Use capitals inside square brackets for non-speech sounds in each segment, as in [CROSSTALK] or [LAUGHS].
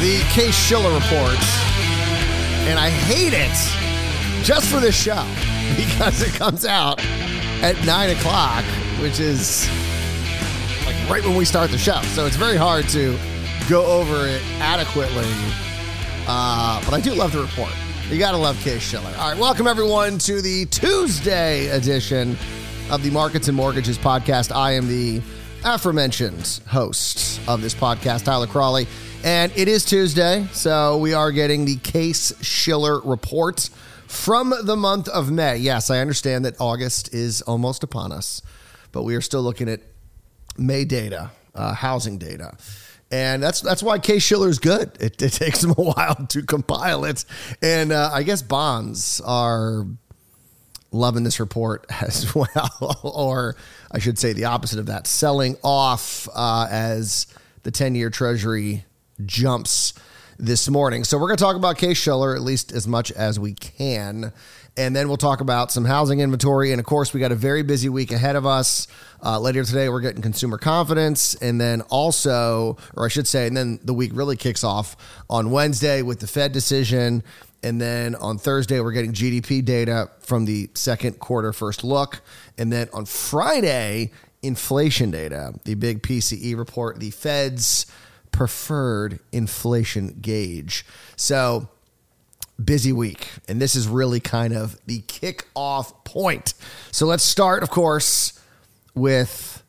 the Case Shiller report, and I hate it just for this show [LAUGHS] because it comes out at nine o'clock, which is like right when we start the show. So it's very hard to go over it adequately. Uh, but I do love the report. You got to love Case Shiller. All right, welcome everyone to the Tuesday edition of the Markets and Mortgages podcast. I am the aforementioned host of this podcast, Tyler Cralle. And it is Tuesday, so we are getting the Case Shiller report from the month of May. Yes, I understand that August is almost upon us, but we are still looking at May data, uh, housing data. And that's that's why Case Shiller is good. It, it, [LAUGHS] takes them a while to compile it, and uh, I guess bonds are loving this report [LAUGHS] as well, or I should say the opposite of that, selling off uh, as the ten-year Treasury jumps this morning. So we're going to talk about Case Shiller at least as much as we can. And then we'll talk about some housing inventory. And of course, we got a very busy week ahead of us. Uh, later today, we're getting consumer confidence. And then also, or I should say, and then the week really kicks off on Wednesday with the Fed decision. And then on Thursday, we're getting GDP data from the second quarter first look. And then on Friday, inflation data, the big PCE report, the Fed's preferred inflation gauge. So, busy week. And this is really kind of the kick-off point. So, let's start, of course, with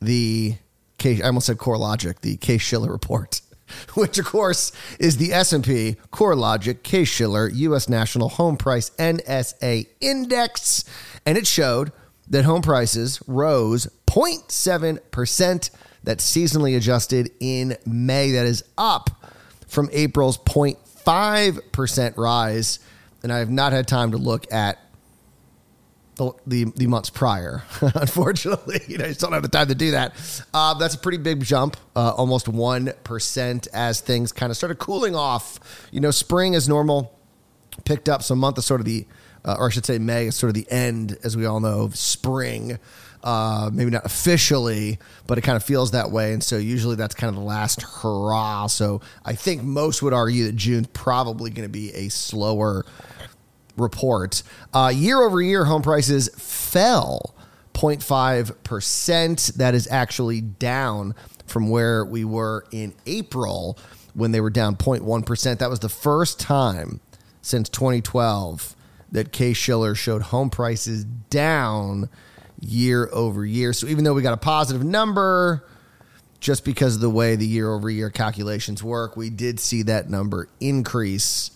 the I almost said CoreLogic, the Case Shiller report, [LAUGHS] which of course is the S&P CoreLogic Case Shiller US National Home Price NSA Index, and it showed that home prices rose 0.7% that's seasonally adjusted in May. That is up from April's 0.5% rise. And I have not had time to look at the, the, the months prior. [LAUGHS] Unfortunately, [LAUGHS] you know, I just don't have the time to do that. Uh, that's a pretty big jump, uh, almost 1% as things kind of started cooling off. You know, spring is normal, picked up some month of sort of the, uh, or I should say May is sort of the end, as we all know, of spring uh, maybe not officially, but it kind of feels that way. And so usually that's kind of the last hurrah. So I think most would argue that June's probably going to be a slower report. Uh, year over year, home prices fell 0.5%. That is actually down from where we were in April when they were down 0.1%. That was the first time since 2012 that Case Shiller showed home prices down year over year. So even though we got a positive number, just because of the way the year over year calculations work, we did see that number increase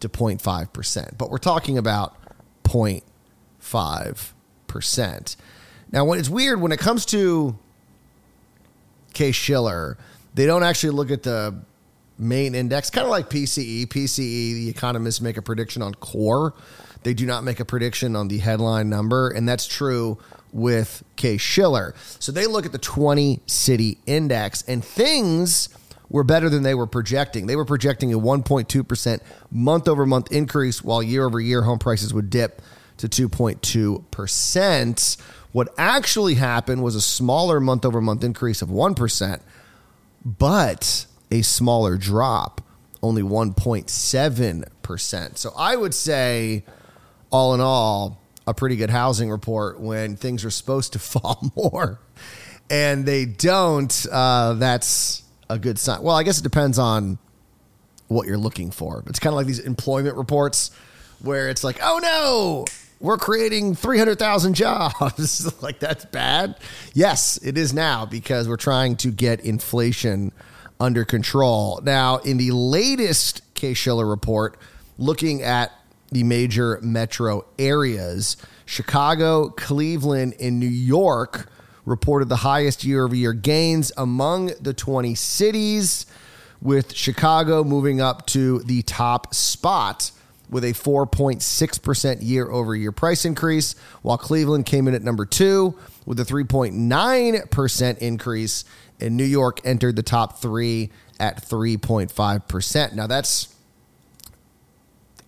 to 0.5%. But we're talking about 0.5%. Now, when it's weird when it comes to Case Shiller, they don't actually look at the main index, kind of like PCE. PCE, the economists make a prediction on core. They do not make a prediction on the headline number, and that's true with Case Shiller. So they look at the 20 city index, and things were better than they were projecting. They were projecting a 1.2% month over month increase, while year over year home prices would dip to 2.2%. What actually happened was a smaller month over month increase of 1%, but a smaller drop, only 1.7%. So I would say, all in all, a pretty good housing report when things are supposed to [LAUGHS] fall more and they don't. Uh, that's a good sign. Well, I guess it depends on what you're looking for. It's kind of like these employment reports where it's like, oh no, we're creating 300,000 jobs. [LAUGHS] like, that's bad. Yes, it is now because we're trying to get inflation under control. Now, in the latest Case Shiller report, looking at the major metro areas, Chicago, Cleveland, and New York reported the highest year over year gains among the 20 cities with Chicago moving up to the top spot with a 4.6% year over year price increase, while Cleveland came in at number two with a 3.9% increase, and New York entered the top three at 3.5%. Now, that's,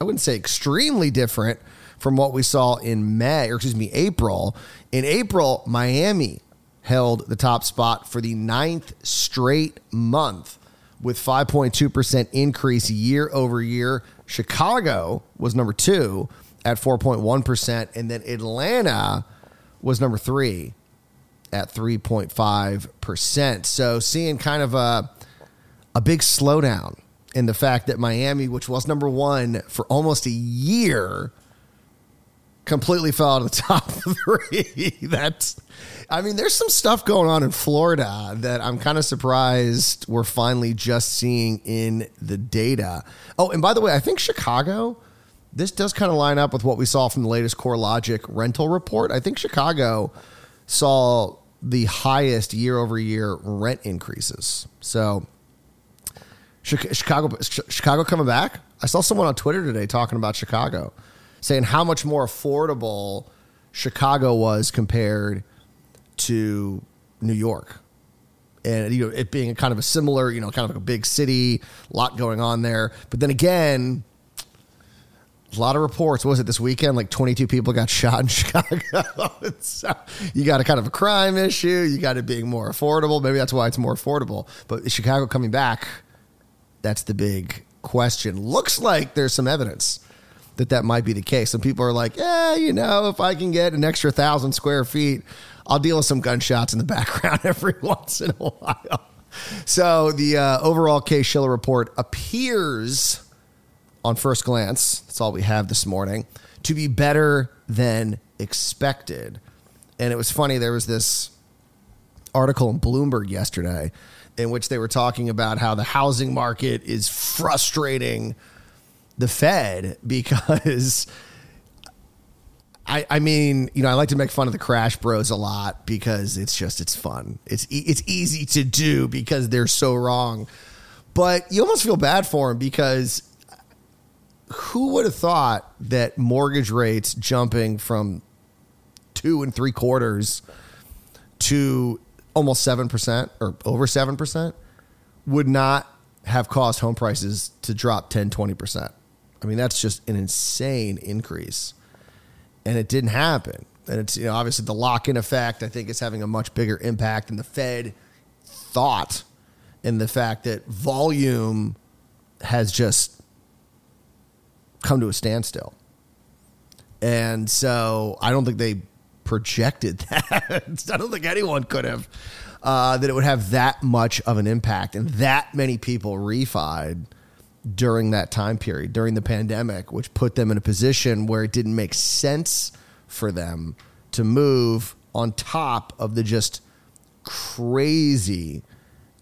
I wouldn't say extremely different from what we saw in May, or excuse me, April. In April, Miami held the top spot for the ninth straight month with 5.2% increase year over year. Chicago was number two at 4.1%. And then Atlanta was number three at 3.5%. So seeing kind of a, a big slowdown in the fact that Miami, which was number one for almost a year, completely fell out of the [LAUGHS] top three. That's, I mean, there's some stuff going on in Florida that I'm kind of surprised we're finally just seeing in the data. Oh, and by the way, I think Chicago, this does kind of line up with what we saw from the latest CoreLogic rental report. I think Chicago saw the highest year over year rent increases. So, Chicago, Chicago coming back. I saw someone on Twitter today talking about Chicago saying how much more affordable Chicago was compared to New York. And you know, it being kind of a similar, you know, kind of like a big city, a lot going on there. But then again, a lot of reports. What was it this weekend? Like 22 people got [LAUGHS] shot in Chicago. [LAUGHS] so you got a kind of a crime issue. You got it being more affordable. Maybe that's why it's more affordable. But Chicago coming back, that's the big question. Looks like there's some evidence that that might be the case. Some people are like, yeah, you know, if I can get an extra thousand square feet, I'll deal with some gunshots in the [LAUGHS] background every [LAUGHS] once in a while. So the uh, overall Case Shiller report appears, on first glance, that's all we have this morning, to be better than expected. And it was funny, there was this article in Bloomberg yesterday in which they were talking about how the housing market is frustrating the Fed because I, I mean, you know, I like to make fun of the Crash Bros a lot because it's just it's fun. It's it's easy to do because they're so wrong, but you almost feel bad for them because who would have thought that mortgage rates jumping from two and three quarters to almost seven percent or over seven percent would not have caused home prices to drop 10 20 percent I mean, that's just an insane increase. And it didn't happen. And it's you know, obviously the lock in effect, I think, is having a much bigger impact than the Fed thought in the fact that volume has just come to a standstill. And so I don't think they projected [LAUGHS] that. I don't think anyone could have uh, that it would have that much of an impact and that many people refied during that time period, during the pandemic, which put them in a position where it didn't make sense for them to move on top of the just crazy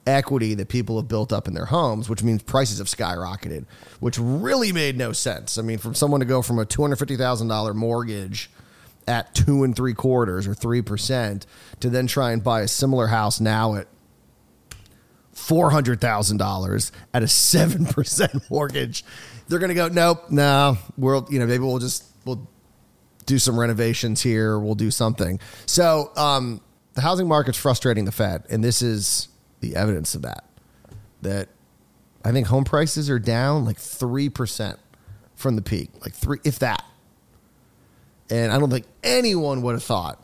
equity that people have built up in their homes, which means prices have skyrocketed, which really made no sense. I mean, from someone to go from a $250,000 mortgage at two and three quarters or 3% to then try and buy a similar house now at $400,000 at a 7% [LAUGHS] mortgage. They're going to go, nope, no, we'll, you know, maybe we'll just, we'll do some renovations here. We'll do something. So, um, the housing market's frustrating the Fed. And this is the evidence of that. That I think home prices are down like 3% from the peak, like three, if that. And I don't think anyone would have thought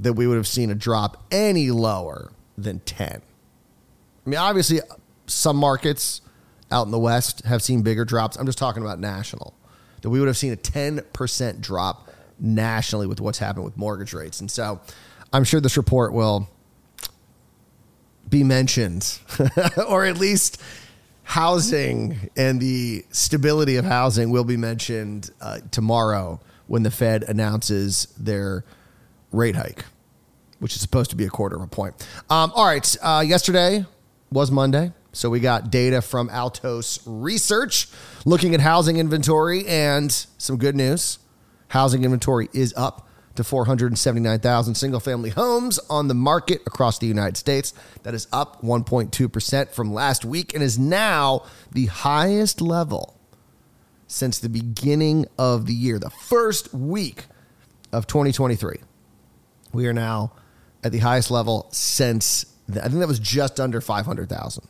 that we would have seen a drop any lower than 10. I mean, obviously, some markets out in the West have seen bigger drops. I'm just talking about national. That we would have seen a 10% drop nationally with what's happened with mortgage rates. And so I'm sure this report will be mentioned, [LAUGHS] or at least housing and the stability of housing will be mentioned uh, tomorrow when the Fed announces their rate hike, which is supposed to be a quarter of a point. Um, all right. Uh, yesterday, was Monday. So we got data from Altos Research looking at housing inventory and some good news. Housing inventory is up to 479,000 single family homes on the market across the United States. That is up 1.2% from last week and is now the highest level since the beginning of the year, the first week of 2023. We are now at the highest level since, I think that was just under 500,000.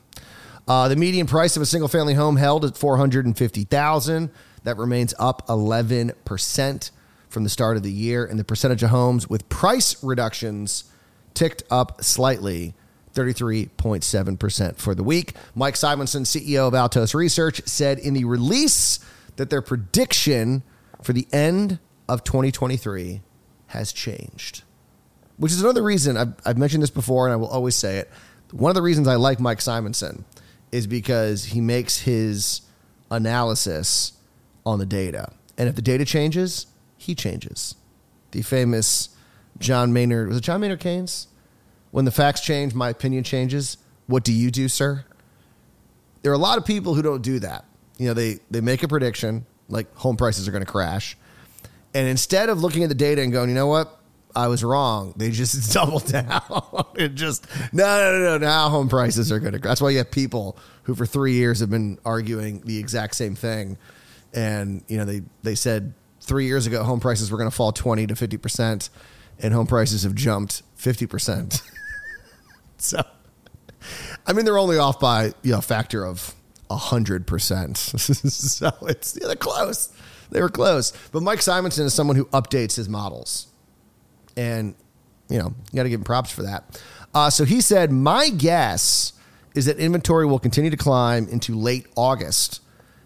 Uh, the median price of a single family home held at 450,000. That remains up 11% from the start of the year, and the percentage of homes with price reductions ticked up slightly. 33.7% for the week. Mike Simonsen, CEO of Altos Research, said in the release that their prediction for the end of 2023 has changed, which is another reason I've, I've mentioned this before and I will always say it. One of the reasons I like Mike Simonsen is because he makes his analysis on the data. And if the data changes, he changes. The famous John Maynard, was it John Maynard Keynes? When the facts change, my opinion changes. What do you do, sir? There are a lot of people who don't do that. You know, they, they make a prediction, like home prices are going to crash. And instead of looking at the data and going, you know what? I was wrong. They just [LAUGHS] doubled down [LAUGHS] and just no, no, no, no. Now home prices are going to. That's why you have people who for three years have been arguing the exact same thing, and you know they they said three years ago home prices were going to fall twenty to fifty percent, and home prices have jumped fifty percent. [LAUGHS] so, I mean, they're only off by you know a factor of hundred percent. So it's yeah, they're close. They were close. But Mike Simonsen is someone who updates his models and, you know, you got to give him props for that. Uh, so he said, My guess is that inventory will continue to climb into late August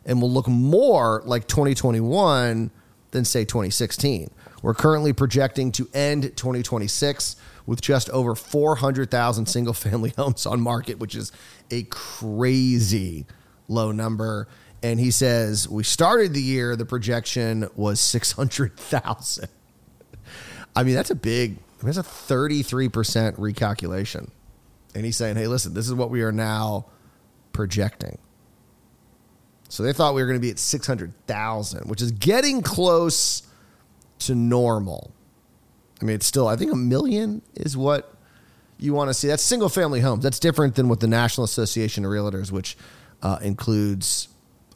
and will look more like 2021 than, say, 2016. We're currently projecting to end 2026 with just over 400,000 single family [LAUGHS] homes on market, which is a crazy low number. And he says, We started the year, the projection was 600,000. I mean, that's a big, that's a 33% recalculation. And he's saying, hey, listen, this is what we are now projecting. So they thought we were going to be at 600,000, which is getting close to normal. I mean, it's still, I think a million is what you want to see. That's single family homes. That's different than what the National Association of Realtors, which uh, includes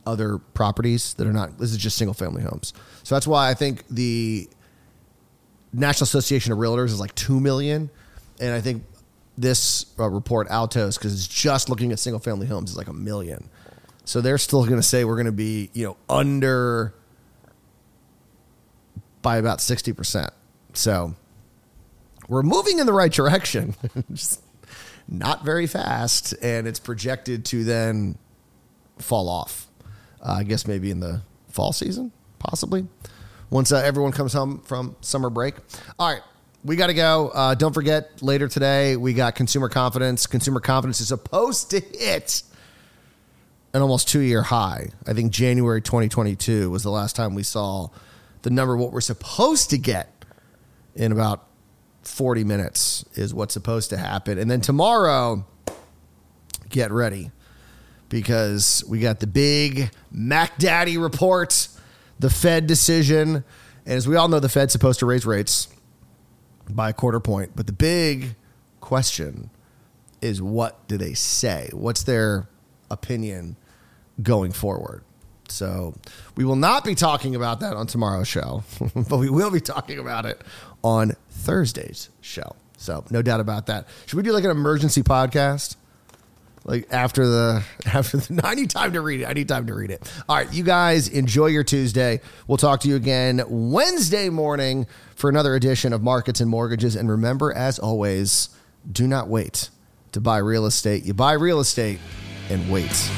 other properties that are not, this is just single family homes. So that's why I think the National Association of Realtors is like 2 million. And I think this uh, report, Altos, because it's just looking at single family homes, is like a million. So they're still going to say we're going to be, you know, under by about 60%. So we're moving in the right direction, [LAUGHS] just not very fast. And it's projected to then fall off. Uh, I guess maybe in the fall season, possibly once uh, everyone comes home from summer break. All right. We got to go. Uh, don't forget, later today, we got consumer confidence. Consumer confidence is supposed to hit an almost two year high. I think January 2022 was the last time we saw the number, what we're supposed to get in about 40 minutes is what's supposed to happen. And then tomorrow, get ready because we got the big Mac Daddy report the Fed decision. And as we all know, the Fed's supposed to raise rates by a quarter point. But the big question is what do they say? What's their opinion going forward? So we will not be talking about that on tomorrow's show, [LAUGHS] but we will be talking about it on Thursday's show. So no doubt about that. Should we do like an emergency podcast? Like after the [LAUGHS] after the I need time to read it. I need time to read it. All right, you guys enjoy your Tuesday. We'll talk to you again Wednesday morning for another edition of Markets and Mortgages. And remember, as always, do not wait to buy real estate. You buy real estate and wait.